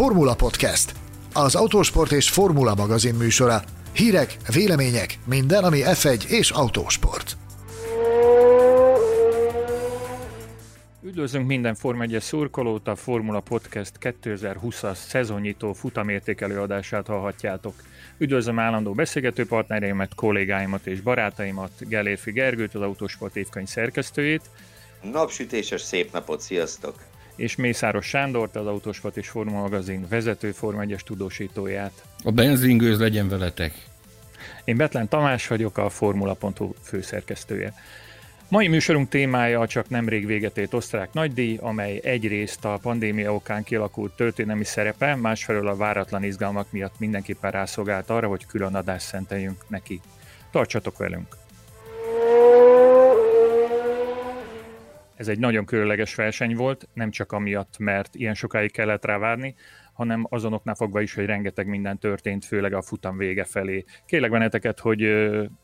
Formula Podcast, az autósport és formula magazin műsora. Hírek, vélemények, minden, ami F1 és autósport. Üdvözlünk minden Form 1 szurkolót, a Formula Podcast 2020-as szezonnyitó futamértékelő adását hallhatjátok. Üdvözlöm állandó beszélgető partnereimet, kollégáimat és barátaimat, Gelérfi Gergőt, az Autósport évkönyv szerkesztőjét. Napsütéses szép napot, sziasztok! És Mészáros Sándort, az Autósport és Formula magazin vezető Form 1 tudósítóját. A benzingőz legyen veletek! Én Betlen Tamás vagyok, a Formula.hu főszerkesztője. Mai műsorunk témája csak nemrég véget ért osztrák nagydíj, amely egyrészt a pandémia okán kialakult történelmi szerepe, másfelől a váratlan izgalmak miatt mindenképpen rászolgált arra, hogy külön adást szenteljünk neki. Tartsatok velünk! Ez egy nagyon különleges verseny volt, nem csak amiatt, mert ilyen sokáig kellett rá várni, hanem azonoknál fogva is, hogy rengeteg minden történt, főleg a futam vége felé. Kérlek benneteket, hogy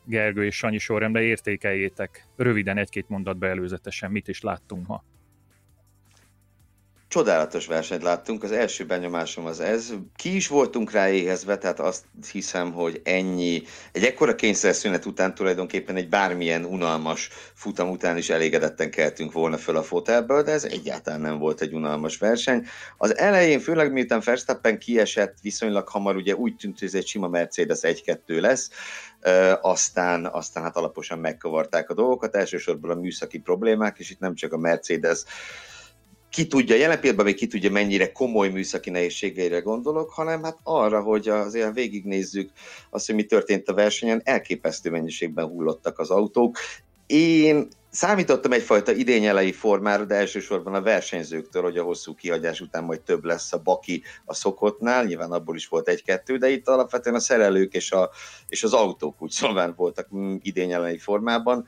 Gergő és Sanyi sorrendben értékeljétek röviden egy-két mondatba előzetesen, mit is láttunk ma. Csodálatos versenyt láttunk, az első benyomásom az ez. Ki is voltunk rá éhezve, tehát azt hiszem, hogy ennyi, egy ekkora kényszerszünet után tulajdonképpen egy bármilyen unalmas futam után is elégedetten keltünk volna föl a fotelből, de ez egyáltalán nem volt egy unalmas verseny. Az elején, főleg miután Verstappen kiesett, viszonylag hamar ugye úgy tűnt, hogy ez egy sima Mercedes 1-2 lesz, aztán, aztán hát alaposan megkavarták a dolgokat, elsősorban a műszaki problémák, és itt nem csak a Mercedes ki tudja, jelen pillanatban még ki tudja, mennyire komoly műszaki nehézségeire gondolok, hanem hát arra, hogy azért végignézzük azt, hogy mi történt a versenyen, elképesztő mennyiségben hullottak az autók. Én Számítottam egyfajta idényelei formára, de elsősorban a versenyzőktől, hogy a hosszú kihagyás után majd több lesz a baki a szokottnál, nyilván abból is volt egy-kettő, de itt alapvetően a szerelők és, a, és az autók úgy szóval voltak mm, idényelei formában.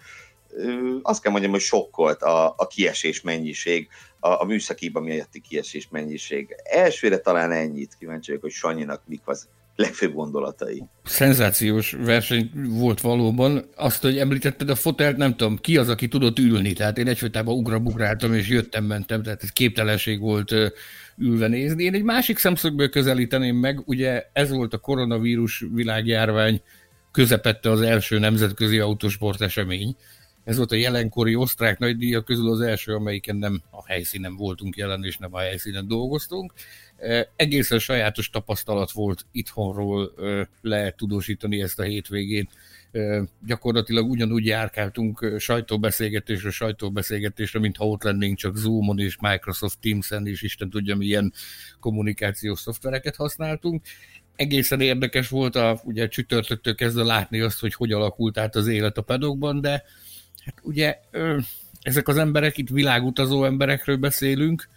Azt kell mondjam, hogy sokkolt a, a kiesés mennyiség a, a műszakiban miatti kiesés mennyiség. Elsőre talán ennyit kíváncsi vagyok, hogy Sanyinak mik az legfőbb gondolatai. Szenzációs verseny volt valóban. Azt, hogy említetted a fotelt, nem tudom, ki az, aki tudott ülni. Tehát én egyfajtában ugrabugráltam, és jöttem-mentem, tehát ez képtelenség volt ülve nézni. Én egy másik szemszögből közelíteném meg, ugye ez volt a koronavírus világjárvány közepette az első nemzetközi autósport esemény, ez volt a jelenkori osztrák nagydíjak közül az első, amelyiken nem a helyszínen voltunk jelen, és nem a helyszínen dolgoztunk. E, egészen sajátos tapasztalat volt itthonról e, tudósítani ezt a hétvégén. E, gyakorlatilag ugyanúgy járkáltunk sajtóbeszélgetésről sajtóbeszélgetésre, mintha ott lennénk csak Zoomon és Microsoft Teams-en, és Isten tudja, milyen kommunikációs szoftvereket használtunk egészen érdekes volt a ugye csütörtöktől kezdve látni azt, hogy hogy alakult át az élet a pedokban, de Hát ugye ezek az emberek, itt világutazó emberekről beszélünk,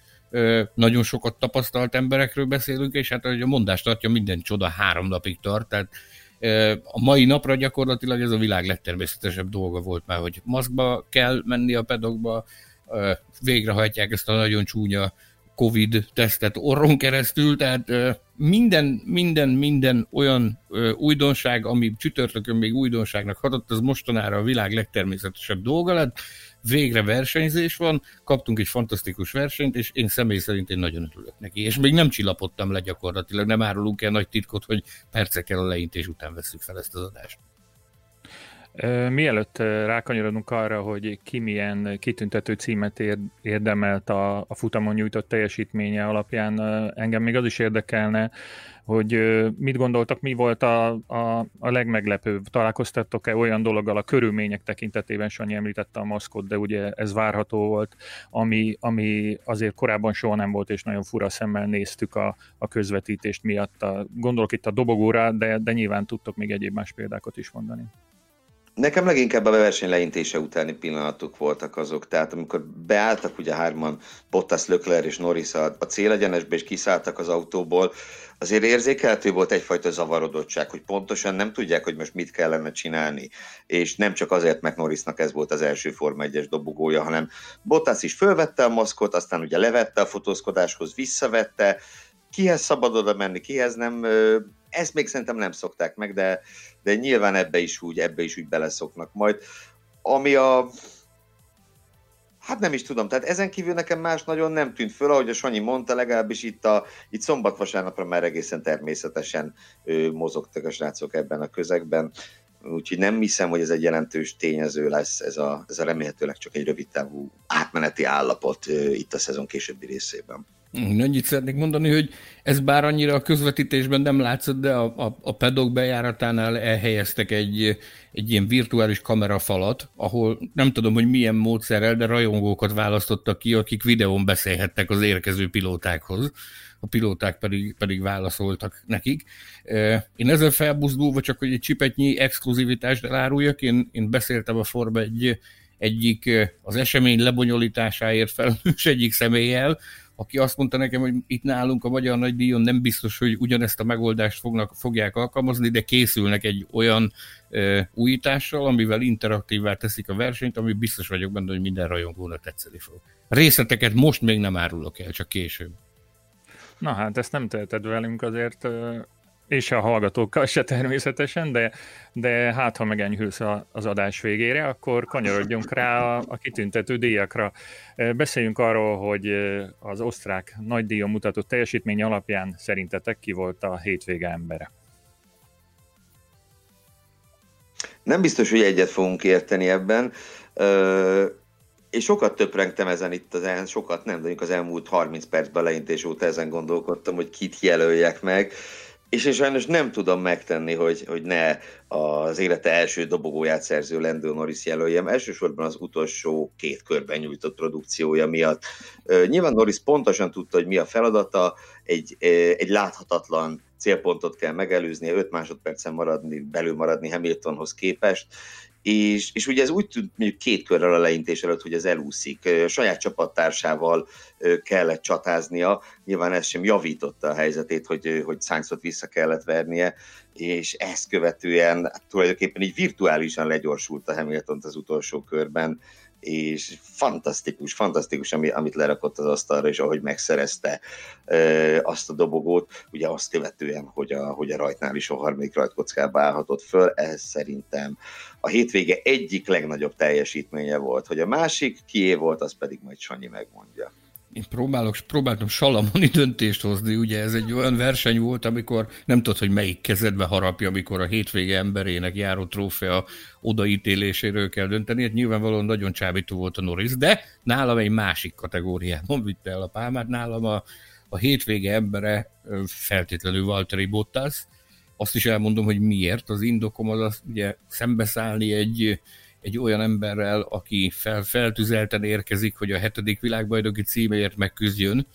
nagyon sokat tapasztalt emberekről beszélünk, és hát a mondás tartja, minden csoda három napig tart, tehát a mai napra gyakorlatilag ez a világ legtermészetesebb dolga volt már, hogy maszkba kell menni a pedokba, végrehajtják ezt a nagyon csúnya Covid tesztet orron keresztül, tehát minden, minden, minden olyan újdonság, ami csütörtökön még újdonságnak hatott, az mostanára a világ legtermészetesebb dolga lett. Végre versenyzés van, kaptunk egy fantasztikus versenyt, és én személy szerint én nagyon örülök neki. És még nem csillapodtam le gyakorlatilag, nem árulunk el nagy titkot, hogy percekkel a leintés után veszük fel ezt az adást. Mielőtt rákanyarodunk arra, hogy ki milyen kitüntető címet érdemelt a, a futamon nyújtott teljesítménye alapján, engem még az is érdekelne, hogy mit gondoltak, mi volt a, a, a legmeglepőbb? Találkoztattok-e olyan dologgal a körülmények tekintetében, Sanyi említette a maszkot, de ugye ez várható volt, ami, ami azért korábban soha nem volt, és nagyon fura szemmel néztük a, a közvetítést miatt. Gondolok itt a dobogóra, de, de nyilván tudtok még egyéb más példákat is mondani. Nekem leginkább a verseny leintése utáni pillanatok voltak azok, tehát amikor beálltak ugye hárman, Bottas, Lökler és Norris a, a célegyenesbe, és kiszálltak az autóból, azért érzékelhető volt egyfajta zavarodottság, hogy pontosan nem tudják, hogy most mit kellene csinálni. És nem csak azért, mert Norrisnak ez volt az első Forma 1-es dobogója, hanem Bottas is fölvette a maszkot, aztán ugye levette a fotózkodáshoz, visszavette, kihez szabad oda menni, kihez nem, ezt még szerintem nem szokták meg, de, de nyilván ebbe is úgy, ebbe is úgy beleszoknak majd. Ami a Hát nem is tudom, tehát ezen kívül nekem más nagyon nem tűnt föl, ahogy a Sanyi mondta, legalábbis itt, a, itt szombat-vasárnapra már egészen természetesen ő, mozogtak a srácok ebben a közegben, úgyhogy nem hiszem, hogy ez egy jelentős tényező lesz, ez a, ez a remélhetőleg csak egy rövid távú átmeneti állapot itt a szezon későbbi részében. Annyit szeretnék mondani, hogy ez bár annyira a közvetítésben nem látszott, de a, a, a pedok bejáratánál elhelyeztek egy, egy ilyen virtuális kamerafalat, ahol nem tudom, hogy milyen módszerrel, de rajongókat választottak ki, akik videón beszélhettek az érkező pilótákhoz, a pilóták pedig, pedig válaszoltak nekik. Én ezzel felbuzdulva csak, hogy egy csipetnyi exkluzivitást eláruljak, én, én beszéltem a Forba egy, egyik az esemény lebonyolításáért felelős egyik személlyel, aki azt mondta nekem, hogy itt nálunk a Magyar Nagydíjon nem biztos, hogy ugyanezt a megoldást fognak, fogják alkalmazni, de készülnek egy olyan e, újítással, amivel interaktívvá teszik a versenyt, ami biztos vagyok benne, hogy minden rajongónak tetszeni fog. Részleteket most még nem árulok el, csak később. Na hát ezt nem teheted velünk azért és a hallgatókkal se természetesen, de, de hát ha megenyhülsz az adás végére, akkor kanyarodjunk rá a, a kitüntető díjakra. Beszéljünk arról, hogy az osztrák nagy díjon mutatott teljesítmény alapján szerintetek ki volt a hétvége embere? Nem biztos, hogy egyet fogunk érteni ebben. és sokat töprengtem ezen itt, az el, sokat nem, de az elmúlt 30 perc beleintés óta ezen gondolkodtam, hogy kit jelöljek meg és én sajnos nem tudom megtenni, hogy, hogy ne az élete első dobogóját szerző Lando Norris jelöljem, elsősorban az utolsó két körben nyújtott produkciója miatt. Nyilván Norris pontosan tudta, hogy mi a feladata, egy, egy láthatatlan célpontot kell megelőzni, 5 másodpercen maradni, belül maradni Hamiltonhoz képest, és, és ugye ez úgy tűnt mondjuk két körrel a leintés előtt, hogy ez elúszik. A saját csapattársával kellett csatáznia, nyilván ez sem javította a helyzetét, hogy, hogy Sainzot vissza kellett vernie, és ezt követően hát tulajdonképpen így virtuálisan legyorsult a Hamilton az utolsó körben, és fantasztikus, fantasztikus, ami, amit lerakott az asztalra, és ahogy megszerezte e, azt a dobogót, ugye azt követően, hogy a, hogy a rajtnál is a harmadik rajtkockába állhatott föl, ez szerintem a hétvége egyik legnagyobb teljesítménye volt, hogy a másik kié volt, az pedig majd Sanyi megmondja én próbálok, próbáltam salamoni döntést hozni, ugye ez egy olyan verseny volt, amikor nem tudod, hogy melyik kezedbe harapja, amikor a hétvége emberének járó trófea odaítéléséről kell dönteni. Hát nyilvánvalóan nagyon csábító volt a Norris, de nálam egy másik kategóriában vitte el a pálmát, nálam a, a hétvége embere feltétlenül Valtteri Bottas. Azt is elmondom, hogy miért. Az indokom az, az ugye szembeszállni egy egy olyan emberrel, aki fel, feltüzelten érkezik, hogy a hetedik világbajnoki címéért megküzdjön,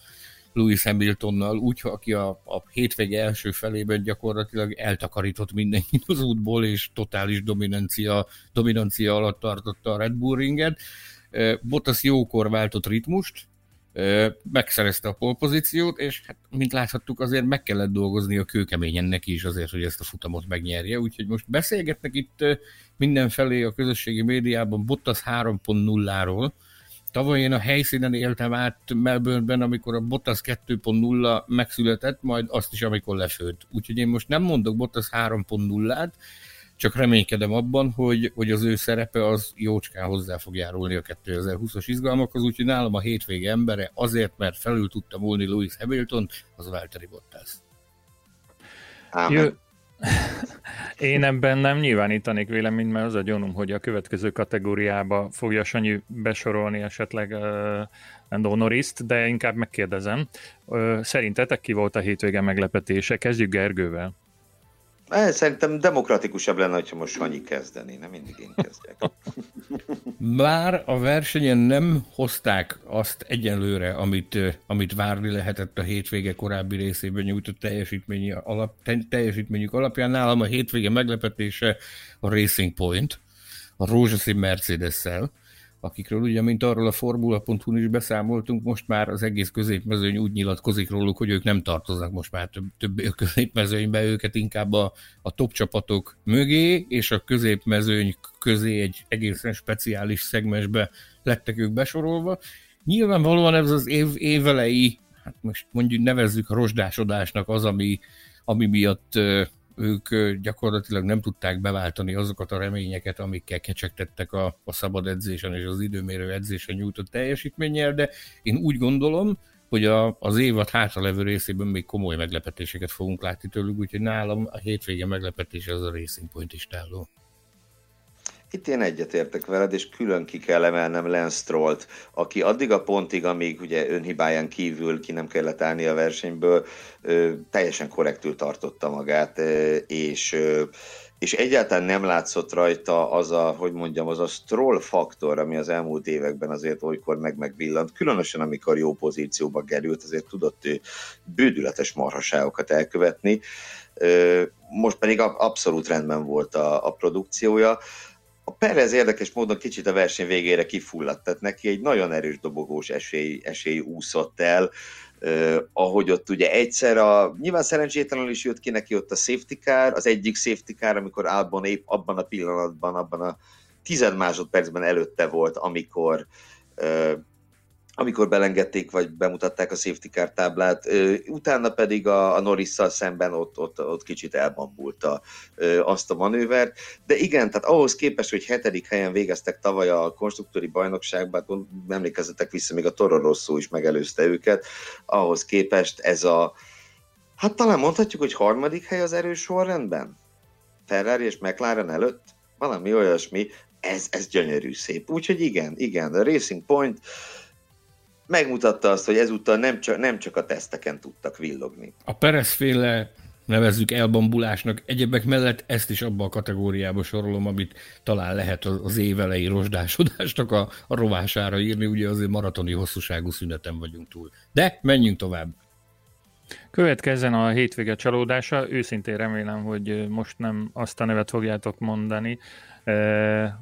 Louis Hamiltonnal, úgy, aki a, a hétvége első felében gyakorlatilag eltakarított mindenkit az útból, és totális dominancia, dominancia alatt tartotta a Red Bull ringet. Bottas jókor váltott ritmust, megszerezte a polpozíciót, és hát, mint láthattuk, azért meg kellett dolgozni a kőkeményen neki is azért, hogy ezt a futamot megnyerje. Úgyhogy most beszélgetnek itt mindenfelé a közösségi médiában Bottas 3.0-ról. Tavaly én a helyszínen éltem át Melbourneben, amikor a Bottas 2.0 megszületett, majd azt is, amikor lefőtt. Úgyhogy én most nem mondok Bottas 3.0-át, csak reménykedem abban, hogy, hogy az ő szerepe az jócskán hozzá fog járulni a 2020-as izgalmakhoz, úgyhogy nálam a hétvége embere azért, mert felül tudta múlni Louis Hamilton, az Valtteri Bottas. Amen. Én ebben nem nyilvánítanék véleményt, mert az a gyanúm, hogy a következő kategóriába fogja Sanyi besorolni esetleg uh, Lando Norriszt, de inkább megkérdezem. Uh, szerintetek ki volt a hétvége meglepetése? Kezdjük Gergővel. Eh, szerintem demokratikusabb lenne, hogyha most Sanyi kezdeni, nem mindig én kezdjek. Bár a versenyen nem hozták azt egyenlőre, amit, amit várni lehetett a hétvége korábbi részében nyújtott teljesítményi alap, teljesítményük alapján. Nálam a hétvége meglepetése a Racing Point, a rózsaszín Mercedes-szel, akikről ugye, mint arról a formula.hu is beszámoltunk, most már az egész középmezőny úgy nyilatkozik róluk, hogy ők nem tartoznak most már több, több középmezőnybe, őket inkább a, a top csapatok mögé, és a középmezőny közé egy egészen speciális szegmensbe lettek ők besorolva. Nyilvánvalóan ez az év évelei, hát most mondjuk nevezzük a rozsdásodásnak az, ami, ami miatt ők gyakorlatilag nem tudták beváltani azokat a reményeket, amikkel kecsegtettek a, a szabad edzésen és az időmérő edzésen nyújtott teljesítménnyel, de én úgy gondolom, hogy a, az évad hátralevő részében még komoly meglepetéseket fogunk látni tőlük, úgyhogy nálam a hétvége meglepetése az a Racing Point is táló. Itt én egyetértek veled, és külön ki kell emelnem Lance Strollt, aki addig a pontig, amíg ugye önhibáján kívül ki nem kellett állni a versenyből, teljesen korrektül tartotta magát, és és egyáltalán nem látszott rajta az a, hogy mondjam, az a stroll faktor, ami az elmúlt években azért olykor meg megvillant, különösen amikor jó pozícióba került, azért tudott ő bődületes marhaságokat elkövetni, most pedig abszolút rendben volt a, a produkciója. A Perez érdekes módon kicsit a verseny végére kifulladt, tehát neki egy nagyon erős dobogós esély, esély úszott el, Uh, ahogy ott ugye egyszer a, nyilván szerencsétlenül is jött ki neki ott a safety car, az egyik safety car, amikor Albon épp abban a pillanatban, abban a tized másodpercben előtte volt, amikor uh, amikor belengedték, vagy bemutatták a safety car táblát, utána pedig a, a Norrisszal szemben ott, ott, ott kicsit elbambulta azt a manővert, de igen, tehát ahhoz képest, hogy hetedik helyen végeztek tavaly a konstruktúri bajnokságban, hát emlékezzetek vissza, még a Toro Rosso is megelőzte őket, ahhoz képest ez a, hát talán mondhatjuk, hogy harmadik hely az erős sorrendben? Ferrari és McLaren előtt? Valami olyasmi, ez, ez gyönyörű szép. Úgyhogy igen, igen, a Racing Point megmutatta azt, hogy ezúttal nem csak, nem csak a teszteken tudtak villogni. A Perez-féle nevezzük elbambulásnak, egyebek mellett ezt is abba a kategóriába sorolom, amit talán lehet az évelei rozsdásodásnak a, a rovására írni, ugye azért maratoni hosszúságú szüneten vagyunk túl. De menjünk tovább. Következzen a hétvége csalódása. Őszintén remélem, hogy most nem azt a nevet fogjátok mondani,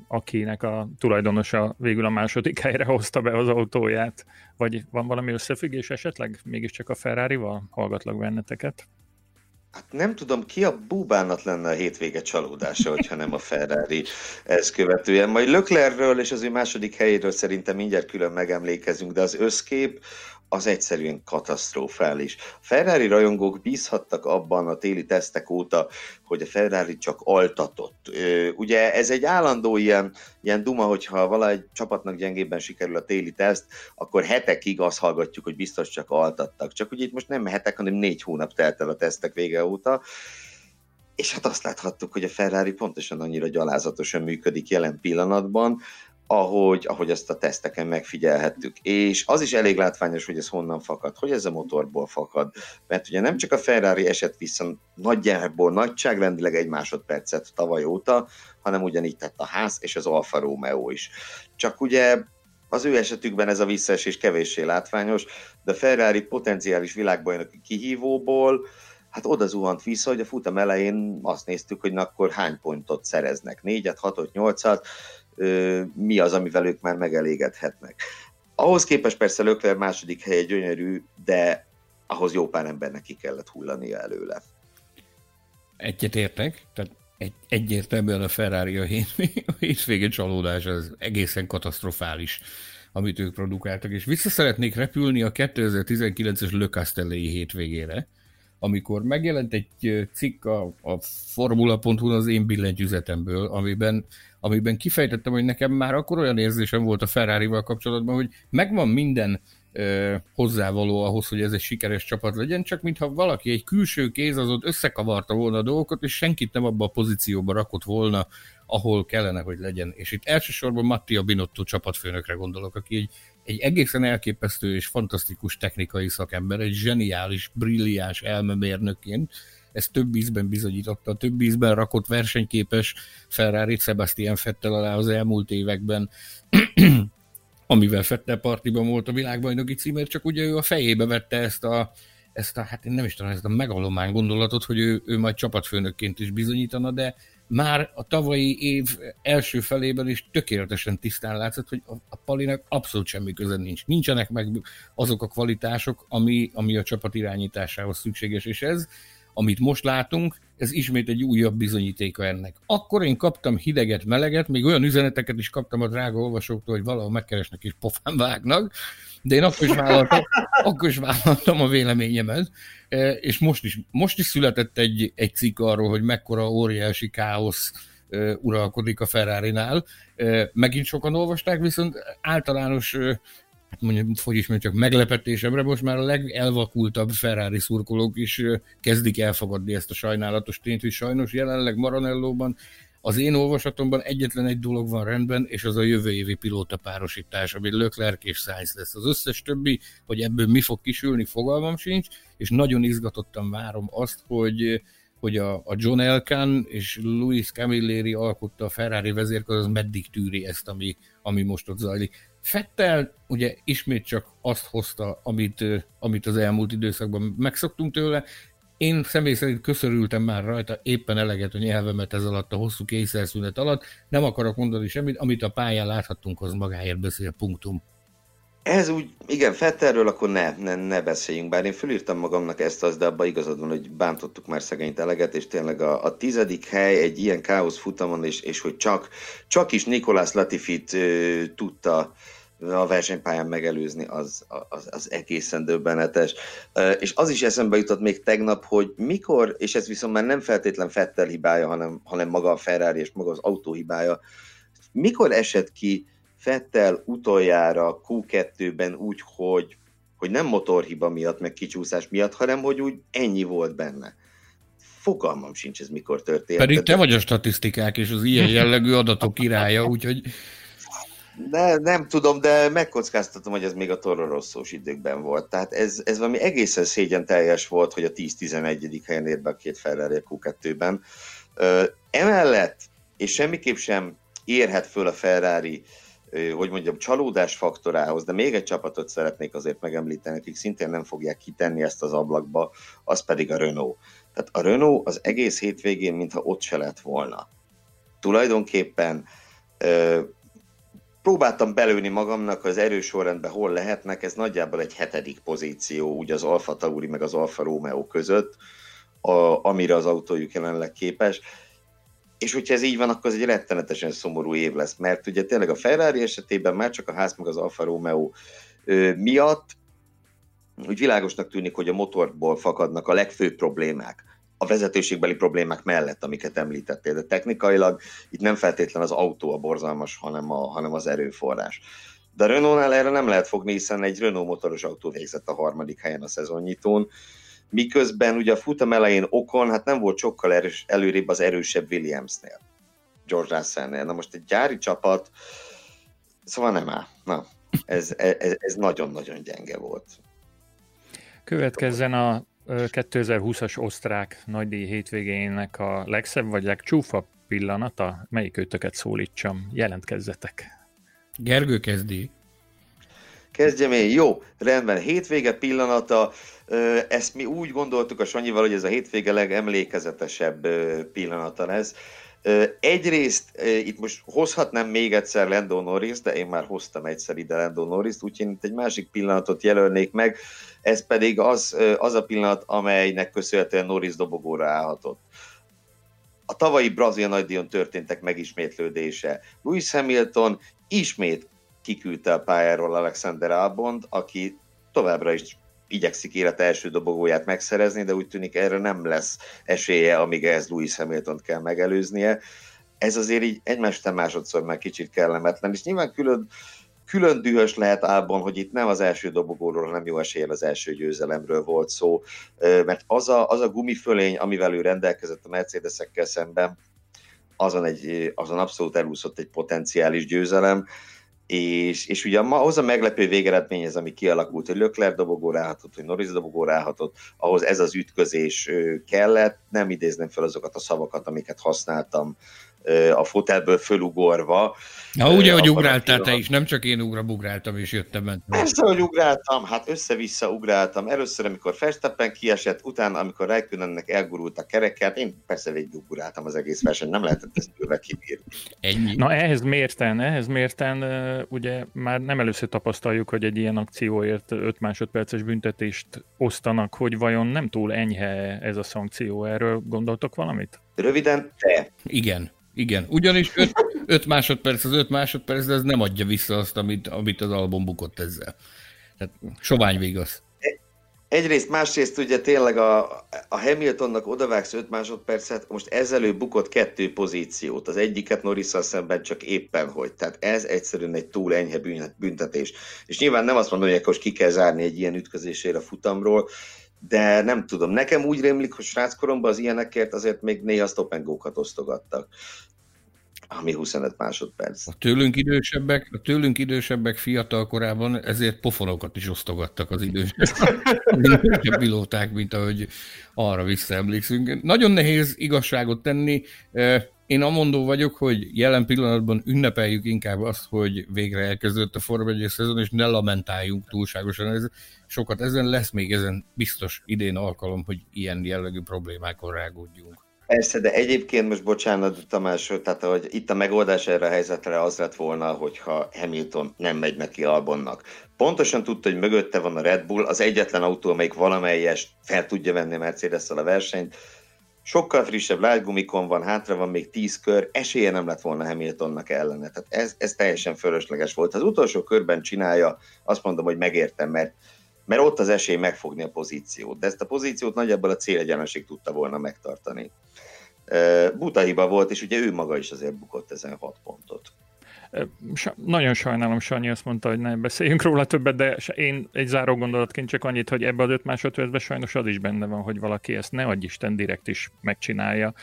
akinek a tulajdonosa végül a második helyre hozta be az autóját. Vagy van valami összefüggés esetleg mégiscsak a Ferrari-val? Hallgatlak benneteket. Hát nem tudom, ki a búbánat lenne a hétvége csalódása, hogyha nem a Ferrari ezt követően. Majd Löklerről és az ő második helyéről szerintem mindjárt külön megemlékezünk, de az összkép az egyszerűen katasztrofális. A Ferrari rajongók bízhattak abban a téli tesztek óta, hogy a Ferrari csak altatott. Ugye ez egy állandó ilyen, ilyen duma, hogyha valahogy csapatnak gyengében sikerül a téli teszt, akkor hetekig azt hallgatjuk, hogy biztos csak altattak. Csak ugye itt most nem hetek, hanem négy hónap telt el a tesztek vége óta, és hát azt láthattuk, hogy a Ferrari pontosan annyira gyalázatosan működik jelen pillanatban, ahogy, ahogy ezt a teszteken megfigyelhettük. És az is elég látványos, hogy ez honnan fakad, hogy ez a motorból fakad. Mert ugye nem csak a Ferrari esett vissza nagyjából nagyságrendileg egy másodpercet tavaly óta, hanem ugyanígy tett a ház és az Alfa Romeo is. Csak ugye az ő esetükben ez a visszaesés kevéssé látványos, de Ferrari potenciális világbajnoki kihívóból hát oda zuhant vissza, hogy a futam elején azt néztük, hogy na akkor hány pontot szereznek, négyet, hatot, nyolcat, mi az, amivel ők már megelégedhetnek. Ahhoz képest persze Lökler második helye gyönyörű, de ahhoz jó pár embernek ki kellett hullania előle. Egyet értek, tehát egy, egyértelműen a Ferrari a, hét, a hétvége csalódás, az egészen katasztrofális, amit ők produkáltak, és vissza szeretnék repülni a 2019-es Le Castelli hétvégére, amikor megjelent egy cikk a, a formula.hu az én billentyűzetemből, amiben amiben kifejtettem, hogy nekem már akkor olyan érzésem volt a Ferrari-val kapcsolatban, hogy megvan minden ö, hozzávaló ahhoz, hogy ez egy sikeres csapat legyen, csak mintha valaki, egy külső kéz az ott összekavarta volna a dolgokat, és senkit nem abba a pozícióba rakott volna, ahol kellene, hogy legyen. És itt elsősorban Mattia Binotto csapatfőnökre gondolok, aki egy, egy egészen elképesztő és fantasztikus technikai szakember, egy zseniális, brilliás elmemérnökként, ezt több ízben bizonyította, több ízben rakott versenyképes Ferrari Sebastian Fettel alá az elmúlt években, amivel Fettel partiban volt a világbajnoki címért, csak ugye ő a fejébe vette ezt a, ezt a, hát én nem is tudom, ezt a megalomány gondolatot, hogy ő, ő majd csapatfőnökként is bizonyítana, de már a tavalyi év első felében is tökéletesen tisztán látszott, hogy a Palinak abszolút semmi köze nincs. Nincsenek meg azok a kvalitások, ami, ami a csapat irányításához szükséges, és ez amit most látunk, ez ismét egy újabb bizonyítéka ennek. Akkor én kaptam hideget, meleget, még olyan üzeneteket is kaptam a drága olvasóktól, hogy valahol megkeresnek és pofán vágnak, de én akkor is vállaltam, akkor is vállaltam a véleményemet, e, és most is, most is született egy, egy cikk arról, hogy mekkora óriási káosz e, uralkodik a Ferrari-nál. E, megint sokan olvasták, viszont általános mondjuk, hogy is mondjam, csak meglepetésemre most már a legelvakultabb Ferrari szurkolók is kezdik elfogadni ezt a sajnálatos tényt, hogy sajnos jelenleg Maranellóban az én olvasatomban egyetlen egy dolog van rendben, és az a jövő évi pilóta párosítás, ami Leclerc és Sainz lesz. Az összes többi, hogy ebből mi fog kisülni, fogalmam sincs, és nagyon izgatottan várom azt, hogy hogy a, a John Elkan és Luis Camilleri alkotta a Ferrari vezérkar, az meddig tűri ezt, ami, ami most ott zajlik. Fettel ugye ismét csak azt hozta, amit, amit az elmúlt időszakban megszoktunk tőle. Én személy szerint köszörültem már rajta éppen eleget a nyelvemet ez alatt a hosszú kényszerszünet alatt. Nem akarok mondani semmit, amit a pályán láthattunk, az magáért beszél, punktum. Ez úgy, igen, Fetterről akkor ne, ne, ne beszéljünk, bár én fölírtam magamnak ezt az, de abban igazad van, hogy bántottuk már szegényt eleget, és tényleg a, a tizedik hely egy ilyen káosz futamon, és, és hogy csak, csak is Nikolás Latifit ö, tudta a versenypályán megelőzni, az, az, az egészen döbbenetes. És az is eszembe jutott még tegnap, hogy mikor, és ez viszont már nem feltétlen Fettel hibája, hanem, hanem maga a Ferrari és maga az autó hibája, mikor esett ki Fettel utoljára Q2-ben úgy, hogy, hogy nem motorhiba miatt, meg kicsúszás miatt, hanem hogy úgy ennyi volt benne. Fogalmam sincs ez mikor történt. Pedig te vagy a statisztikák és az ilyen jellegű adatok királya, úgyhogy de, nem tudom, de megkockáztatom, hogy ez még a Toro Rosszós időkben volt. Tehát ez, ez valami egészen szégyen teljes volt, hogy a 10-11. helyen ér be a két Ferrari Q2-ben. Emellett, és semmiképp sem érhet föl a Ferrari, hogy mondjam, csalódás faktorához, de még egy csapatot szeretnék azért megemlíteni, akik szintén nem fogják kitenni ezt az ablakba, az pedig a Renault. Tehát a Renault az egész hétvégén, mintha ott se lett volna. Tulajdonképpen próbáltam belőni magamnak az erős sorrendben hol lehetnek, ez nagyjából egy hetedik pozíció, úgy az Alfa Tauri meg az Alfa Romeo között, a, amire az autójuk jelenleg képes. És hogyha ez így van, akkor ez egy rettenetesen szomorú év lesz, mert ugye tényleg a Ferrari esetében már csak a ház meg az Alfa Romeo ö, miatt úgy világosnak tűnik, hogy a motorból fakadnak a legfőbb problémák a vezetőségbeli problémák mellett, amiket említettél, de technikailag itt nem feltétlen az autó a borzalmas, hanem, a, hanem az erőforrás. De a Renault-nál erre nem lehet fogni, hiszen egy Renault motoros autó végzett a harmadik helyen a szezonnyitón, miközben ugye a futam elején Okon, hát nem volt sokkal erős, előrébb az erősebb Williamsnél, George Russellnél. Na most egy gyári csapat, szóval nem áll. Na, ez, ez, ez nagyon-nagyon gyenge volt. Következzen a 2020-as osztrák nagydíj hétvégének a legszebb vagy legcsúfabb pillanata? Melyik őtöket szólítsam? Jelentkezzetek. Gergő kezdi. Kezdjem én. Jó, rendben. Hétvége pillanata. Ezt mi úgy gondoltuk a Sanyival, hogy ez a hétvége legemlékezetesebb pillanata lesz. Egyrészt itt most hozhatnám még egyszer Lando Norris, de én már hoztam egyszer ide Lando Norris-t, úgyhogy itt egy másik pillanatot jelölnék meg, ez pedig az, az a pillanat, amelynek köszönhetően Norris dobogóra állhatott. A tavalyi brazil nagydíjon történtek megismétlődése. Lewis Hamilton ismét kiküldte a pályáról Alexander Albont, aki továbbra is igyekszik élet első dobogóját megszerezni, de úgy tűnik erre nem lesz esélye, amíg ez Lewis hamilton kell megelőznie. Ez azért így egymástán másodszor már kicsit kellemetlen, és nyilván külön, külön dühös lehet álban, hogy itt nem az első dobogóról, hanem jó esélyen az első győzelemről volt szó, mert az a, az a gumifölény, amivel ő rendelkezett a Mercedesekkel szemben, azon, egy, azon abszolút elúszott egy potenciális győzelem, és, és ugye ahhoz a meglepő végeredményhez, ami kialakult, hogy Lökler dobogó ráhatott, hogy Norris dobogó ráhatott, ahhoz ez az ütközés kellett, nem idézném fel azokat a szavakat, amiket használtam a fotelből fölugorva. Na ugye, hogy ugráltál te is, nem csak én ugrabugráltam és jöttem ment. Persze, hogy ugráltam, hát össze-vissza ugráltam. Először, amikor Festeppen kiesett, utána, amikor Räikkönennek elgurult a kerekkel, én persze végig ugráltam az egész versenyt, nem lehetett ezt tőle kibírni. Ennyi. Na ehhez mérten, ehhez mérten ugye már nem először tapasztaljuk, hogy egy ilyen akcióért 5 másodperces büntetést osztanak, hogy vajon nem túl enyhe ez a szankció. Erről gondoltok valamit? Röviden, te. Igen. Igen, ugyanis 5 másodperc az 5 másodperc, de ez nem adja vissza azt, amit, amit az album bukott ezzel. Tehát sovány vigasz. Egyrészt, másrészt ugye tényleg a, a Hamiltonnak odavágsz 5 másodpercet, most ezzel ő bukott kettő pozíciót. Az egyiket norris szemben csak éppen hogy. Tehát ez egyszerűen egy túl enyhe büntetés. És nyilván nem azt mondom, hogy akkor ki kell zárni egy ilyen ütközésére futamról, de nem tudom, nekem úgy rémlik, hogy sráckoromban az ilyenekért azért még néha stop osztogattak ami 25 másodperc. A tőlünk idősebbek, a tőlünk idősebbek fiatal korában ezért pofonokat is osztogattak az idősebb, pilóták, mint ahogy arra visszaemlékszünk. Nagyon nehéz igazságot tenni. Én amondó vagyok, hogy jelen pillanatban ünnepeljük inkább azt, hogy végre elkezdődött a Forma 1 szezon, és ne lamentáljunk túlságosan. Ez, sokat ezen lesz még ezen biztos idén alkalom, hogy ilyen jellegű problémákon rágódjunk. Persze, de egyébként most bocsánat, Tamás, tehát hogy itt a megoldás erre a helyzetre az lett volna, hogyha Hamilton nem megy neki Albonnak. Pontosan tudta, hogy mögötte van a Red Bull, az egyetlen autó, amelyik valamelyes fel tudja venni mercedes a versenyt, sokkal frissebb lágygumikon van, hátra van még tíz kör, esélye nem lett volna Hamiltonnak ellene. Tehát ez, ez teljesen fölösleges volt. Az utolsó körben csinálja, azt mondom, hogy megértem, mert, mert ott az esély megfogni a pozíciót. De ezt a pozíciót nagyjából a célegyenlőség tudta volna megtartani. Buta hiba volt, és ugye ő maga is azért bukott ezen hat pontot. Nagyon sajnálom, Sanyi azt mondta, hogy ne beszéljünk róla többet, de én egy záró gondolatként csak annyit, hogy ebbe az öt másodpercben sajnos az is benne van, hogy valaki ezt ne adj Isten direkt is megcsinálja,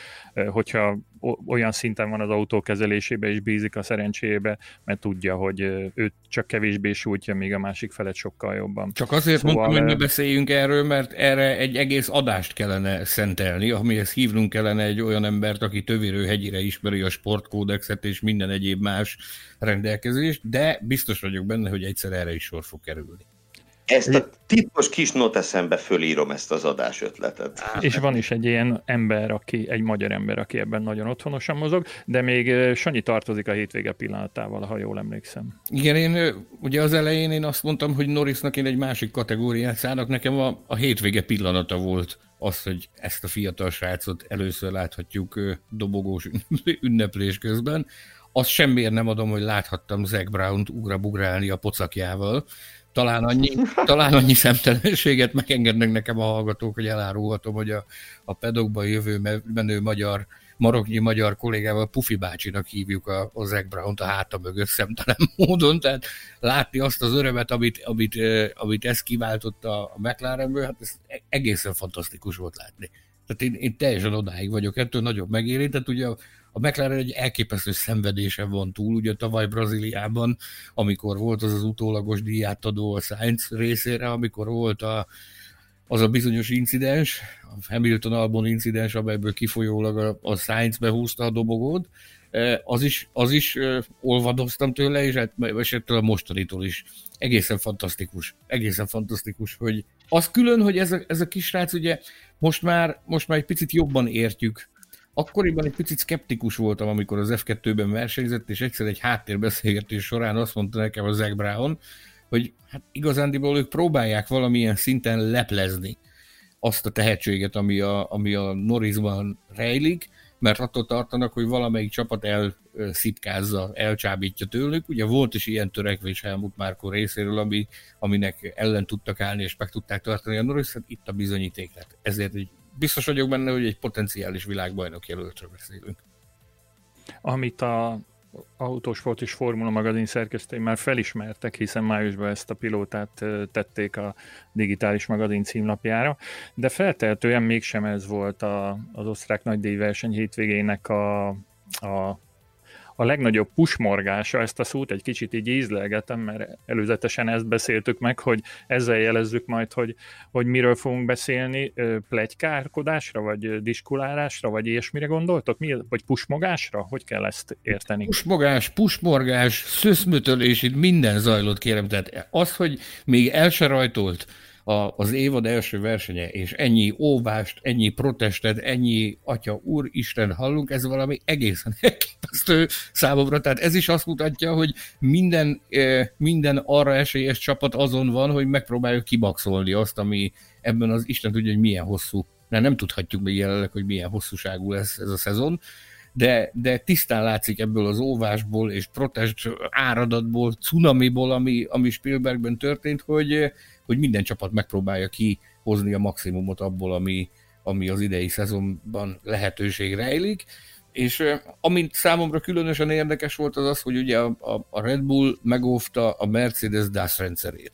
hogyha olyan szinten van az autó kezelésébe és bízik a szerencsébe, mert tudja, hogy őt csak kevésbé sújtja, még a másik felet sokkal jobban. Csak azért szóval... mondtam, hogy ne beszéljünk erről, mert erre egy egész adást kellene szentelni, amihez hívnunk kellene egy olyan embert, aki hegyire ismeri a sportkódexet és minden egyéb más rendelkezést, de biztos vagyok benne, hogy egyszer erre is sor fog kerülni. Ezt a titkos kis noteszembe fölírom ezt az adás ötletet. És van is egy ilyen ember, aki, egy magyar ember, aki ebben nagyon otthonosan mozog, de még Sanyi tartozik a hétvége pillanatával, ha jól emlékszem. Igen, én ugye az elején én azt mondtam, hogy Norrisnak én egy másik kategóriát szállnak, nekem a, a hétvége pillanata volt az, hogy ezt a fiatal srácot először láthatjuk dobogós ünneplés közben. Azt semmiért nem adom, hogy láthattam Zack Brown-t ugrabugrálni a pocakjával, talán annyi, talán annyi szemtelenséget megengednek nekem a hallgatók, hogy elárulhatom, hogy a, a pedokban jövő menő magyar, maroknyi magyar kollégával Pufi bácsinak hívjuk a, a Zac Brown-t a háta mögött szemtelen módon, tehát látni azt az örömet, amit, amit, amit ez kiváltotta a McLarenből, hát ez egészen fantasztikus volt látni. Tehát én, én teljesen odáig vagyok, ettől nagyobb megérintett, ugye a McLaren egy elképesztő szenvedése van túl, ugye tavaly Brazíliában, amikor volt az az utólagos díjátadó a Sainz részére, amikor volt a, az a bizonyos incidens, a Hamilton Albon incidens, amelyből kifolyólag a, a Sainz behúzta a dobogót, e, az is, az is e, olvadoztam tőle, és, hát, és ettől a mostanitól is. Egészen fantasztikus. Egészen fantasztikus, hogy az külön, hogy ez a, ez a kisrác ugye most már, most már egy picit jobban értjük Akkoriban egy picit skeptikus voltam, amikor az F2-ben versenyzett, és egyszer egy háttérbeszélgetés során azt mondta nekem a Zac Brown, hogy hát igazándiból ők próbálják valamilyen szinten leplezni azt a tehetséget, ami a, ami a Norrisban rejlik, mert attól tartanak, hogy valamelyik csapat elszipkázza, elcsábítja tőlük. Ugye volt is ilyen törekvés Helmut Márkó részéről, ami, aminek ellen tudtak állni, és meg tudták tartani a Norris, hát itt a bizonyíték lett. Ezért egy biztos vagyok benne, hogy egy potenciális világbajnok jelöltről beszélünk. Amit a Autosport és Formula magazin szerkesztői már felismertek, hiszen májusban ezt a pilótát tették a digitális magazin címlapjára, de feltehetően mégsem ez volt a, az osztrák nagydíjverseny hétvégének a, a a legnagyobb pusmorgása, ezt a szót egy kicsit így ízlelgetem, mert előzetesen ezt beszéltük meg, hogy ezzel jelezzük majd, hogy, hogy miről fogunk beszélni, plegykárkodásra, vagy diskulálásra, vagy ilyesmire gondoltok? Mi, vagy pusmogásra? Hogy kell ezt érteni? Pusmogás, pusmorgás, szöszmötölés, itt minden zajlott, kérem. Tehát az, hogy még el se rajtolt a, az évad első versenye, és ennyi óvást, ennyi protestet, ennyi atya, úr, Isten hallunk, ez valami egészen elképesztő számomra. Tehát ez is azt mutatja, hogy minden, eh, minden arra esélyes csapat azon van, hogy megpróbáljuk kibaxolni azt, ami ebben az Isten tudja, hogy milyen hosszú, mert nem tudhatjuk még jelenleg, hogy milyen hosszúságú lesz ez a szezon, de, de tisztán látszik ebből az óvásból és protest áradatból, cunamiból, ami, ami Spielbergben történt, hogy, hogy minden csapat megpróbálja kihozni a maximumot abból, ami, ami az idei szezonban lehetőség rejlik. És amint számomra különösen érdekes volt az az, hogy ugye a, a, Red Bull megóvta a Mercedes DAS rendszerét.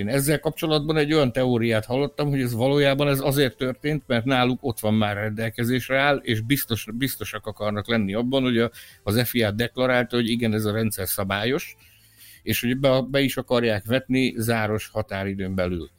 Én ezzel kapcsolatban egy olyan teóriát hallottam, hogy ez valójában ez azért történt, mert náluk ott van már rendelkezésre áll, és biztos, biztosak akarnak lenni abban, hogy a, az FIA deklarálta, hogy igen, ez a rendszer szabályos, és hogy be, be is akarják vetni záros határidőn belül.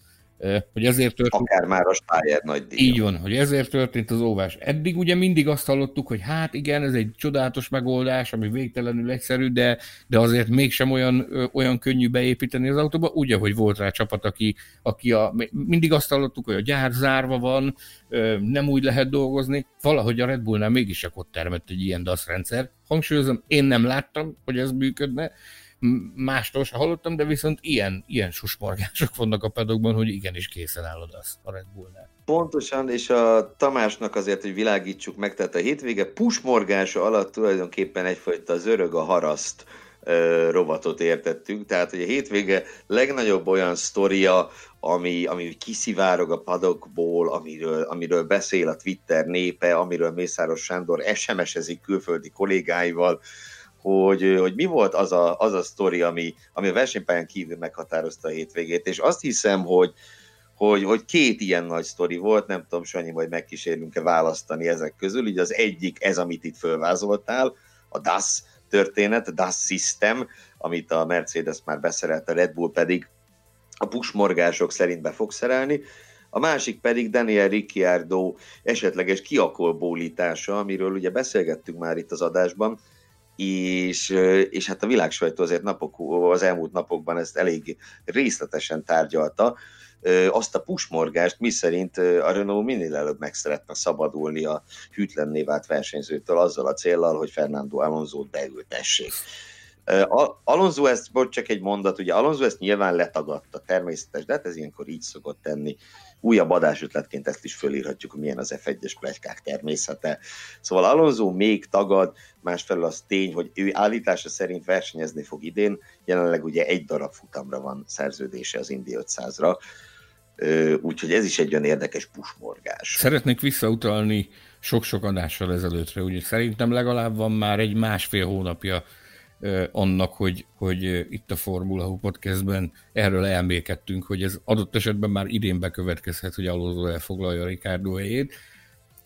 Hogy ezért történt... Akár már a Spájer nagy díja. Így van, hogy ezért történt az óvás. Eddig ugye mindig azt hallottuk, hogy hát igen, ez egy csodálatos megoldás, ami végtelenül egyszerű, de, de azért mégsem olyan, olyan könnyű beépíteni az autóba, ugye, hogy volt rá csapat, aki, aki a, mindig azt hallottuk, hogy a gyár zárva van, nem úgy lehet dolgozni, valahogy a Red Bullnál mégis csak ott termett egy ilyen DAS rendszer. Hangsúlyozom, én nem láttam, hogy ez működne, mástól se hallottam, de viszont ilyen, ilyen susmorgások vannak a pedokban, hogy igenis készen állod azt a Red Bullnál. Pontosan, és a Tamásnak azért, hogy világítsuk meg, tehát a hétvége pusmorgása alatt tulajdonképpen egyfajta zörög a haraszt rovatot értettünk, tehát hogy a hétvége legnagyobb olyan sztoria, ami, ami kiszivárog a padokból, amiről, amiről beszél a Twitter népe, amiről Mészáros Sándor SMS-ezik külföldi kollégáival, hogy, hogy mi volt az a, az a sztori, ami, ami a versenypályán kívül meghatározta a hétvégét, és azt hiszem, hogy, hogy, hogy két ilyen nagy sztori volt, nem tudom, Sanyi, majd megkísérünk-e választani ezek közül, így az egyik ez, amit itt fölvázoltál, a DAS történet, DAS System, amit a Mercedes már beszerelt, a Red Bull pedig a pusmorgások szerint be fog szerelni, a másik pedig Daniel Ricciardo esetleges kiakolbólítása, amiről ugye beszélgettünk már itt az adásban, és, és hát a világsajtó azért napok, az elmúlt napokban ezt elég részletesen tárgyalta, azt a pusmorgást, mi szerint a Renault minél előbb meg szeretne szabadulni a hűtlenné vált versenyzőtől azzal a céllal, hogy Fernando Alonso beültessék. Alonso ezt, bocs, csak egy mondat, ugye Alonso ezt nyilván letagadta, természetes, de hát ez ilyenkor így szokott tenni újabb adásötletként ezt is fölírhatjuk, milyen az F1-es plegykák természete. Szóval Alonso még tagad, másfelől az tény, hogy ő állítása szerint versenyezni fog idén, jelenleg ugye egy darab futamra van szerződése az Indy 500-ra, úgyhogy ez is egy olyan érdekes pusmorgás. Szeretnék visszautalni sok-sok adással ezelőttre, ugye szerintem legalább van már egy másfél hónapja annak, hogy, hogy itt a Formula Hú podcastben erről elmélkedtünk, hogy ez adott esetben már idén bekövetkezhet, hogy Alonso elfoglalja Ricardo helyét.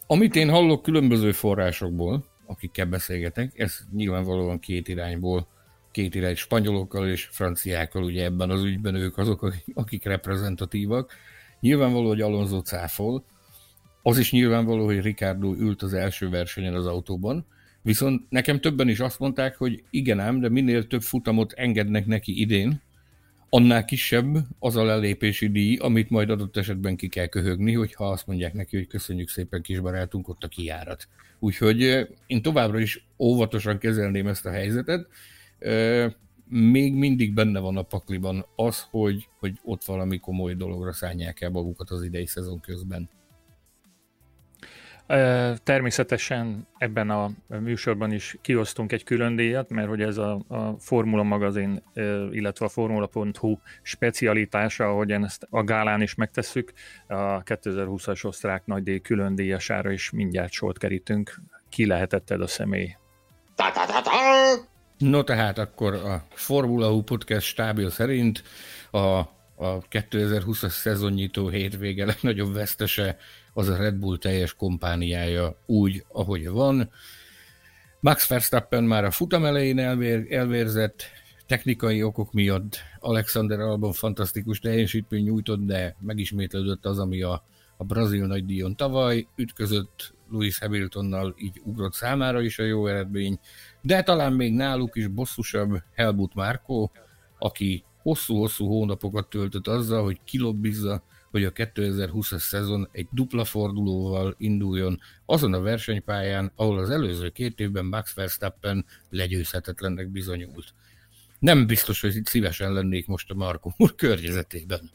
Amit én hallok különböző forrásokból, akikkel beszélgetek, ez nyilvánvalóan két irányból, két irány spanyolokkal és franciákkal, ugye ebben az ügyben ők azok, akik reprezentatívak. Nyilvánvaló, hogy Alonso cáfol, az is nyilvánvaló, hogy Ricardo ült az első versenyen az autóban, Viszont nekem többen is azt mondták, hogy igen ám, de minél több futamot engednek neki idén, annál kisebb az a lelépési díj, amit majd adott esetben ki kell köhögni, hogyha azt mondják neki, hogy köszönjük szépen kis barátunk, ott a kiárat. Úgyhogy én továbbra is óvatosan kezelném ezt a helyzetet. Még mindig benne van a pakliban az, hogy, hogy ott valami komoly dologra szállják el magukat az idei szezon közben. Természetesen ebben a műsorban is kiosztunk egy külön díjat, mert hogy ez a, a Formula magazin, illetve a Formula.hu specialitása, ahogyan ezt a gálán is megtesszük, a 2020-as osztrák nagydíj külön díjasára is mindjárt sort kerítünk. Ki lehetetted a személy? No tehát akkor a Formula Hu podcast stábja szerint a, a 2020-as szezonnyitó hétvége legnagyobb vesztese az a Red Bull teljes kompániája úgy, ahogy van. Max Verstappen már a futam elején elvér, elvérzett, technikai okok miatt Alexander Albon fantasztikus teljesítmény nyújtott, de megismétlődött az, ami a, a brazil nagydíjon tavaly, ütközött Lewis Hamiltonnal, így ugrott számára is a jó eredmény, de talán még náluk is bosszusabb Helmut Márkó, aki hosszú-hosszú hónapokat töltött azzal, hogy kilobbizza, hogy a 2020-as szezon egy dupla fordulóval induljon azon a versenypályán, ahol az előző két évben Max Verstappen legyőzhetetlennek bizonyult. Nem biztos, hogy itt szívesen lennék most a Marko úr környezetében.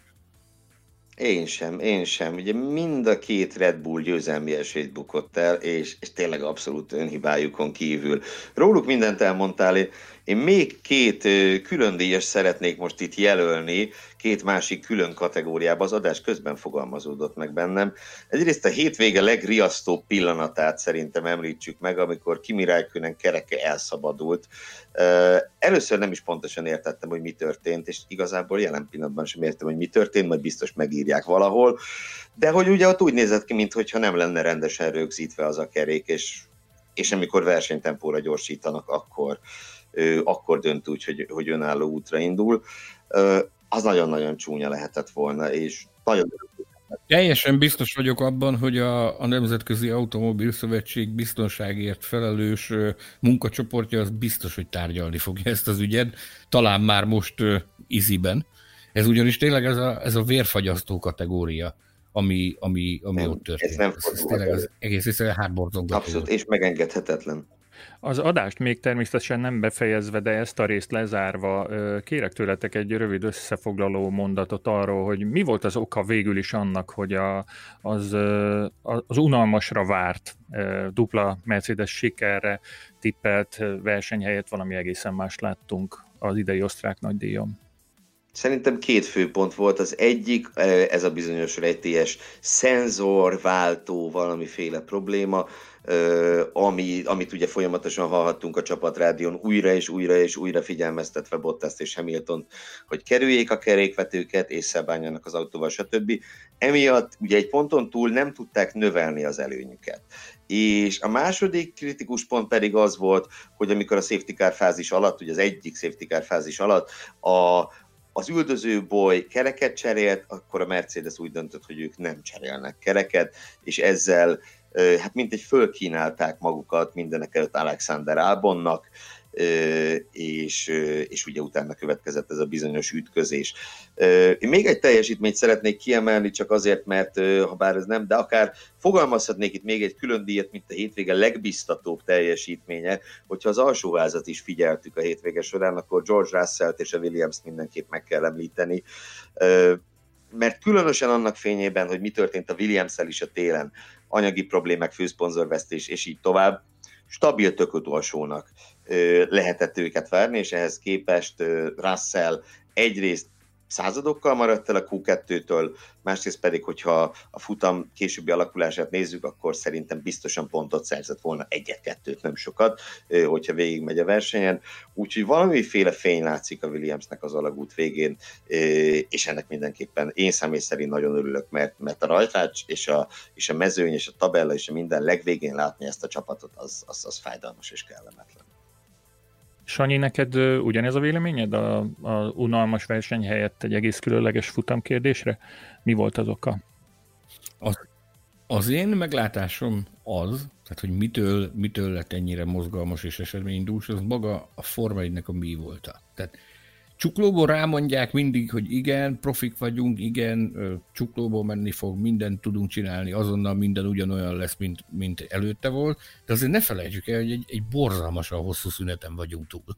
Én sem, én sem. Ugye mind a két Red Bull győzelmi esélyt bukott el, és, és tényleg abszolút önhibájukon kívül. Róluk mindent elmondtál, én, én még két külön díjas szeretnék most itt jelölni, két másik külön kategóriába, az adás közben fogalmazódott meg bennem. Egyrészt a hétvége legriasztóbb pillanatát szerintem említsük meg, amikor Kimi Räikkönen kereke elszabadult. Először nem is pontosan értettem, hogy mi történt, és igazából jelen pillanatban sem értem, hogy mi történt, majd biztos megírják valahol. De hogy ugye ott úgy nézett ki, mintha nem lenne rendesen rögzítve az a kerék, és, és amikor versenytempóra gyorsítanak, akkor, akkor dönt úgy, hogy, hogy önálló útra indul. Az nagyon-nagyon csúnya lehetett volna, és nagyon Teljesen biztos vagyok abban, hogy a, a Nemzetközi Automobil Szövetség biztonságért felelős munkacsoportja az biztos, hogy tárgyalni fogja ezt az ügyet, talán már most uh, iziben. Ez ugyanis tényleg ez a, ez a vérfagyasztó kategória, ami, ami, ami nem, ott történt. Ez nem ez, ez tényleg az egész egyszerűen hátborzongató. Abszolút, és megengedhetetlen. Az adást még természetesen nem befejezve, de ezt a részt lezárva, kérek tőletek egy rövid összefoglaló mondatot arról, hogy mi volt az oka végül is annak, hogy a, az, az unalmasra várt dupla Mercedes sikerre tippelt verseny helyett valami egészen más láttunk az idei osztrák nagydíjon. Szerintem két fő pont volt. Az egyik, ez a bizonyos rejtélyes szenzorváltó valamiféle probléma, ami, amit ugye folyamatosan hallhattunk a csapatrádión újra és újra és újra figyelmeztetve Bottas és Hamilton, hogy kerüljék a kerékvetőket, és szebánjanak az autóval, stb. Emiatt ugye egy ponton túl nem tudták növelni az előnyüket. És a második kritikus pont pedig az volt, hogy amikor a safety car fázis alatt, ugye az egyik safety car fázis alatt a, az üldöző boly kereket cserélt, akkor a Mercedes úgy döntött, hogy ők nem cserélnek kereket, és ezzel hát mint egy fölkínálták magukat mindenek előtt Alexander Albonnak, és, és ugye utána következett ez a bizonyos ütközés. Én még egy teljesítményt szeretnék kiemelni, csak azért, mert ha bár ez nem, de akár fogalmazhatnék itt még egy külön díjat, mint a hétvége legbiztatóbb teljesítménye, hogyha az alsóházat is figyeltük a hétvége során, akkor George Russell-t és a Williams mindenképp meg kell említeni. Mert különösen annak fényében, hogy mi történt a williams is a télen, anyagi problémák, főszponzorvesztés, és így tovább, stabil tökötolsónak lehetett őket várni, és ehhez képest Russell egyrészt századokkal maradt el a Q2-től, másrészt pedig, hogyha a futam későbbi alakulását nézzük, akkor szerintem biztosan pontot szerzett volna egyet-kettőt, nem sokat, hogyha végigmegy a versenyen. Úgyhogy valamiféle fény látszik a Williamsnek az alagút végén, és ennek mindenképpen én személy szerint nagyon örülök, mert, mert a rajtács és a, és a mezőny és a tabella és a minden legvégén látni ezt a csapatot, az, az, az fájdalmas és kellemetlen. Sanyi, neked ugyanez a véleményed a, a unalmas verseny helyett egy egész különleges futamkérdésre? Mi volt az oka? Az, az én meglátásom az, tehát hogy mitől, mitől lett ennyire mozgalmas és eseménydús, az maga a Forma a mi volt. Tehát Csuklóból rámondják mindig, hogy igen, profik vagyunk, igen, csuklóból menni fog, mindent tudunk csinálni, azonnal minden ugyanolyan lesz, mint, mint előtte volt, de azért ne felejtsük el, hogy egy, egy borzalmasan hosszú szüneten vagyunk túl.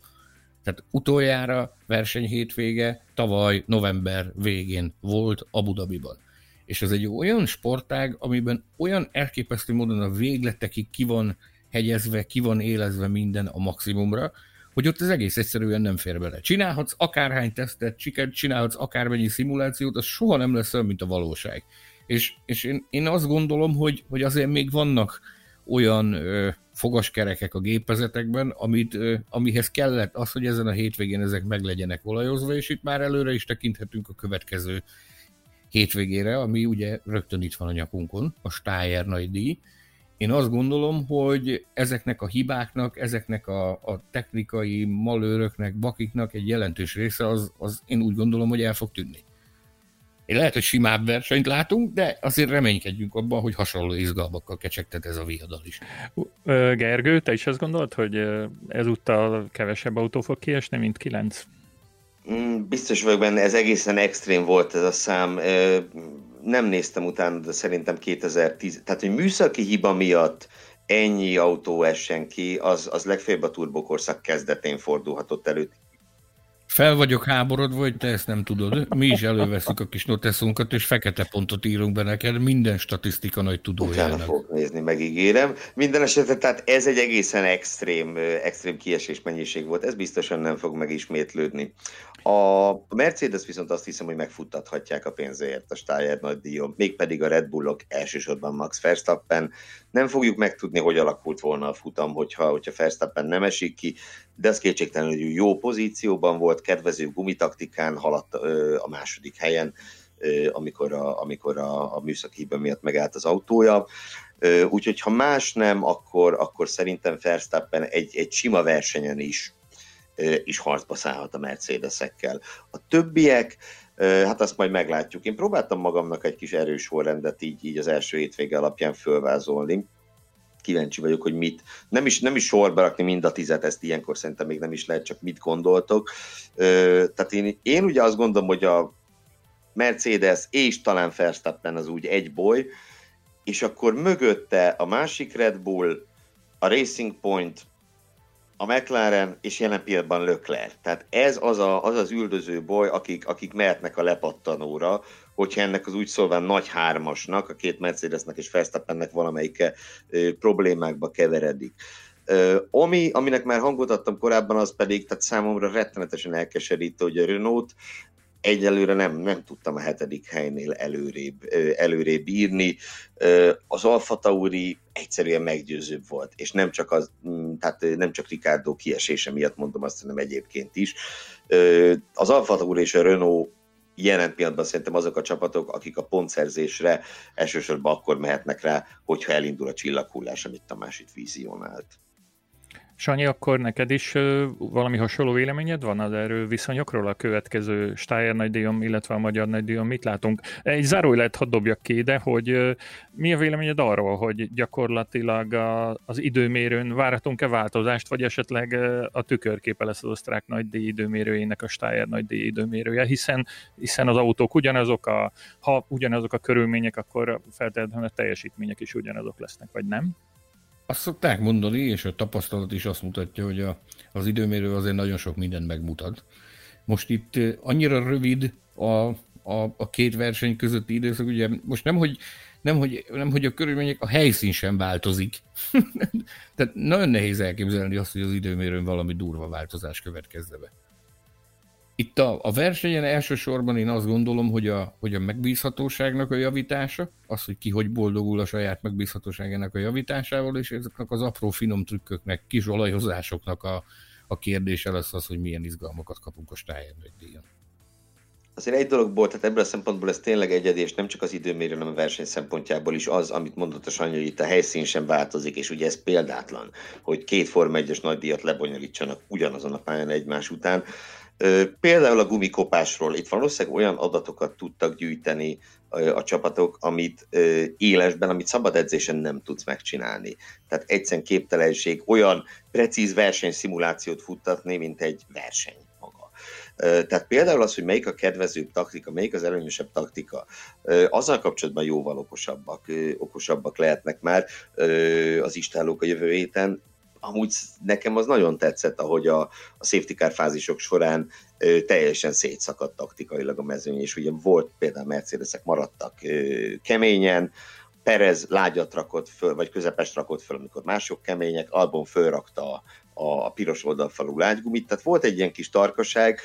Tehát utoljára verseny hétvége tavaly november végén volt Abu Dhabiban. És ez egy olyan sportág, amiben olyan elképesztő módon a végletekig ki van hegyezve, ki van élezve minden a maximumra, hogy ott az egész egyszerűen nem fér bele. Csinálhatsz akárhány tesztet, csinálhatsz akármennyi szimulációt, az soha nem lesz olyan, mint a valóság. És, és én, én azt gondolom, hogy, hogy azért még vannak olyan ö, fogaskerekek a gépezetekben, amit, ö, amihez kellett az, hogy ezen a hétvégén ezek meg legyenek olajozva, és itt már előre is tekinthetünk a következő hétvégére, ami ugye rögtön itt van a nyakunkon, a Steyer nagy díj, Én azt gondolom, hogy ezeknek a hibáknak, ezeknek a, a technikai malőröknek, bakiknak egy jelentős része az, az én úgy gondolom, hogy el fog tűnni. Én lehet, hogy simább versenyt látunk, de azért reménykedjünk abban, hogy hasonló izgalmakkal kecsegtet ez a viadal is. Gergő, te is azt gondolod, hogy ezúttal kevesebb autó fog kiesni, mint kilenc? Mm, biztos vagyok benne, ez egészen extrém volt ez a szám. Nem néztem utána, de szerintem 2010, tehát hogy műszaki hiba miatt ennyi autó essen ki, az, az legfeljebb a turbokorszak kezdetén fordulhatott elő. Fel vagyok háborodva, hogy te ezt nem tudod. Mi is előveszünk a kis noteszunkat, és fekete pontot írunk be neked minden statisztika nagy tudójának. Utána fog nézni, megígérem. Minden esetre, tehát ez egy egészen extrém, extrém kiesés mennyiség volt. Ez biztosan nem fog megismétlődni. A Mercedes viszont azt hiszem, hogy megfuttathatják a pénzért a Steyer nagy díjon, mégpedig a Red Bullok elsősorban Max Verstappen. Nem fogjuk megtudni, hogy alakult volna a futam, hogyha, hogyha Verstappen nem esik ki, de az kétségtelenül, hogy jó pozícióban volt, kedvező gumitaktikán haladt ö, a második helyen, ö, amikor, a, amikor a, a műszaki hiba miatt megállt az autója. Úgyhogy ha más nem, akkor, akkor szerintem Verstappen egy, egy sima versenyen is is harcba szállhat a Mercedesekkel. A többiek, hát azt majd meglátjuk. Én próbáltam magamnak egy kis erős sorrendet így, így az első hétvége alapján fölvázolni. Kíváncsi vagyok, hogy mit, nem is, nem is sorba rakni mind a tizet, ezt ilyenkor szerintem még nem is lehet, csak mit gondoltok. Tehát én, én ugye azt gondolom, hogy a Mercedes és talán Verstappen az úgy egy boly, és akkor mögötte a másik Red Bull, a Racing Point, a McLaren és jelen pillanatban Leclerc. Tehát ez az, a, az az üldöző boly, akik, akik mehetnek a lepattanóra, hogyha ennek az úgy szólván nagy hármasnak, a két Mercedesnek és Verstappennek valamelyike ö, problémákba keveredik. Ö, ami, aminek már hangot adtam korábban, az pedig, tehát számomra rettenetesen elkeserítő, hogy a Renault egyelőre nem, nem tudtam a hetedik helynél előrébb, előrébb írni. Az Alfa Tauri egyszerűen meggyőzőbb volt, és nem csak, az, mm, tehát nem csak Ricardo kiesése miatt mondom azt, hanem egyébként is. Az Alfa Tauri és a Renault jelen pillanatban szerintem azok a csapatok, akik a pontszerzésre elsősorban akkor mehetnek rá, hogyha elindul a csillaghullás, amit Tamás itt vizionált. Sanyi, akkor neked is valami hasonló véleményed van az erő viszonyokról a következő Steyer nagydíjon, illetve a Magyar nagydíjon? Mit látunk? Egy zárójelet hadd dobjak ki ide, hogy mi a véleményed arról, hogy gyakorlatilag a, az időmérőn várhatunk-e változást, vagy esetleg a tükörképe lesz az osztrák nagydíj időmérőjének a Steyer nagydíj időmérője, hiszen, hiszen az autók ugyanazok, a, ha ugyanazok a körülmények, akkor feltétlenül a teljesítmények is ugyanazok lesznek, vagy nem? Azt szokták mondani, és a tapasztalat is azt mutatja, hogy a, az időmérő azért nagyon sok mindent megmutat. Most itt annyira rövid a, a, a két verseny közötti időszak, ugye most nem, hogy, nem, hogy, nem, hogy a körülmények, a helyszín sem változik. Tehát nagyon nehéz elképzelni azt, hogy az időmérőn valami durva változás következne be. Itt a, a versenyen elsősorban én azt gondolom, hogy a, hogy a megbízhatóságnak a javítása, az, hogy ki hogy boldogul a saját megbízhatóságának a javításával, és ezeknek az apró finom trükköknek, kis olajozásoknak a, a kérdése lesz az, hogy milyen izgalmakat kapunk a Steyer díjon. Azért egy dologból, tehát ebből a szempontból ez tényleg egyedi, és nem csak az időmérő, hanem a verseny szempontjából is az, amit mondott a Sanyi, hogy itt a helyszín sem változik, és ugye ez példátlan, hogy két Forma 1-es nagydíjat lebonyolítsanak ugyanazon a pályán egymás után. Például a gumikopásról itt valószínűleg olyan adatokat tudtak gyűjteni a csapatok, amit élesben, amit szabad edzésen nem tudsz megcsinálni. Tehát egyszerűen képtelenség olyan precíz versenyszimulációt futtatni, mint egy verseny. Tehát például az, hogy melyik a kedvezőbb taktika, melyik az előnyösebb taktika, azzal kapcsolatban jóval okosabbak, okosabbak lehetnek már az istálók a jövő héten, amúgy nekem az nagyon tetszett, ahogy a, a safety car fázisok során ö, teljesen szétszakadt taktikailag a mezőny, és ugye volt például Mercedesek maradtak ö, keményen, Perez lágyat rakott föl, vagy közepes rakott föl, amikor mások kemények, Albon fölrakta a, a piros oldalfalú lágygumit, tehát volt egy ilyen kis tarkaság,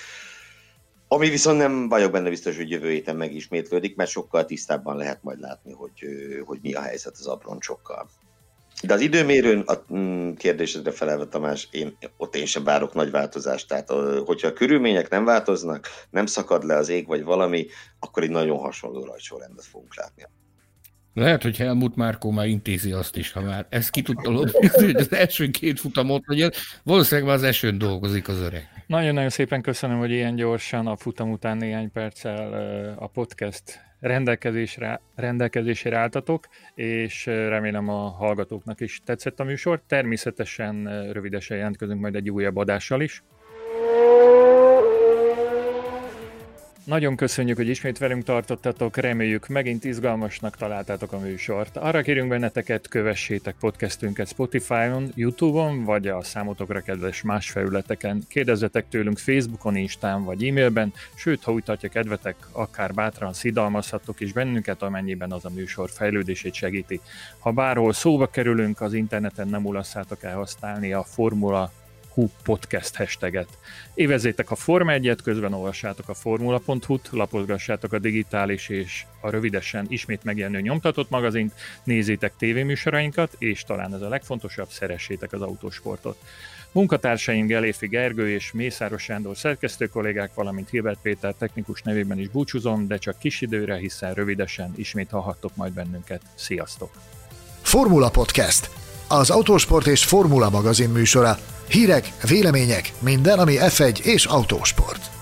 ami viszont nem vagyok benne biztos, hogy jövő héten megismétlődik, mert sokkal tisztábban lehet majd látni, hogy, hogy mi a helyzet az abroncsokkal. De az időmérőn a mm, kérdésedre felelve, Tamás, én, ott én sem várok nagy változást. Tehát, hogyha a körülmények nem változnak, nem szakad le az ég vagy valami, akkor egy nagyon hasonló rajtsorrendet fogunk látni. Lehet, hogy Helmut Márkó már intézi azt is, ha már ezt ki tudta lopni, hogy az első két futamot legyen, valószínűleg már az esőn dolgozik az öreg. Nagyon-nagyon szépen köszönöm, hogy ilyen gyorsan a futam után néhány perccel a podcast rendelkezésre, rendelkezésére álltatok, és remélem a hallgatóknak is tetszett a műsor. Természetesen rövidesen jelentkezünk majd egy újabb adással is. Nagyon köszönjük, hogy ismét velünk tartottatok, reméljük megint izgalmasnak találtátok a műsort. Arra kérünk benneteket, kövessétek podcastünket Spotify-on, Youtube-on, vagy a számotokra kedves más felületeken. Kérdezzetek tőlünk Facebookon, Instán vagy e-mailben, sőt, ha úgy tartja kedvetek, akár bátran szidalmazhattok is bennünket, amennyiben az a műsor fejlődését segíti. Ha bárhol szóba kerülünk, az interneten nem ulasszátok el használni a Formula Hu podcast hashtaget. Évezzétek a Forma 1 közben olvassátok a formula.hu-t, lapozgassátok a digitális és a rövidesen ismét megjelenő nyomtatott magazint, nézzétek tévéműsorainkat, és talán ez a legfontosabb, szeressétek az autósportot. Munkatársaim Geléfi Gergő és Mészáros Sándor szerkesztő kollégák, valamint Hilbert Péter technikus nevében is búcsúzom, de csak kis időre, hiszen rövidesen ismét hallhattok majd bennünket. Sziasztok! Formula Podcast az Autósport és Formula magazin műsora. Hírek, vélemények, minden, ami F1 és autósport.